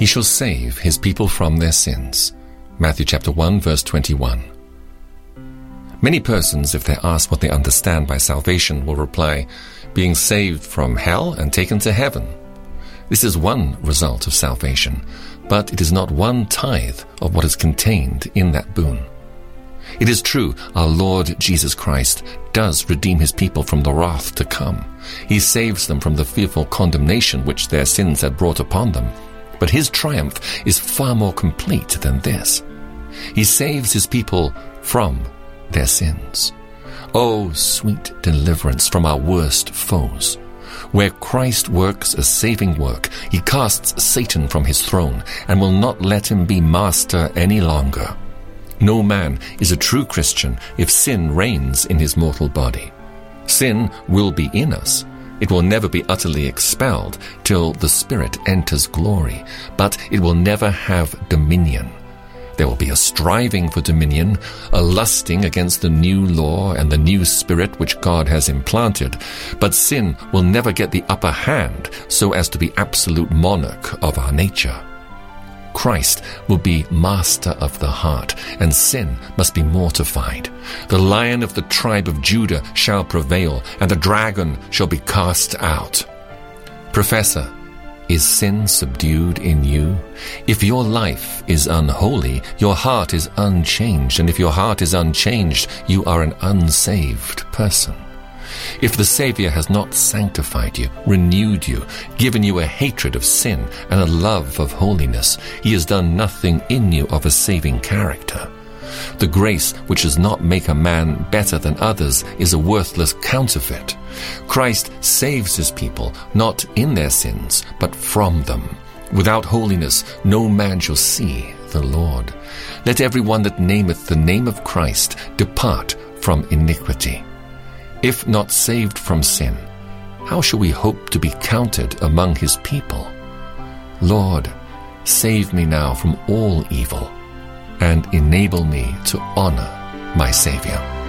He shall save his people from their sins. Matthew chapter 1 verse 21. Many persons, if they're asked what they understand by salvation, will reply, being saved from hell and taken to heaven. This is one result of salvation, but it is not one tithe of what is contained in that boon. It is true, our Lord Jesus Christ does redeem his people from the wrath to come. He saves them from the fearful condemnation which their sins had brought upon them. But his triumph is far more complete than this. He saves his people from their sins. Oh, sweet deliverance from our worst foes. Where Christ works a saving work, he casts Satan from his throne and will not let him be master any longer. No man is a true Christian if sin reigns in his mortal body. Sin will be in us. It will never be utterly expelled till the Spirit enters glory, but it will never have dominion. There will be a striving for dominion, a lusting against the new law and the new spirit which God has implanted, but sin will never get the upper hand so as to be absolute monarch of our nature. Christ will be master of the heart, and sin must be mortified. The lion of the tribe of Judah shall prevail, and the dragon shall be cast out. Professor, is sin subdued in you? If your life is unholy, your heart is unchanged, and if your heart is unchanged, you are an unsaved person. If the Savior has not sanctified you, renewed you, given you a hatred of sin and a love of holiness, he has done nothing in you of a saving character. The grace which does not make a man better than others is a worthless counterfeit. Christ saves his people, not in their sins, but from them. Without holiness, no man shall see the Lord. Let every one that nameth the name of Christ depart from iniquity. If not saved from sin, how shall we hope to be counted among his people? Lord, save me now from all evil and enable me to honor my Savior.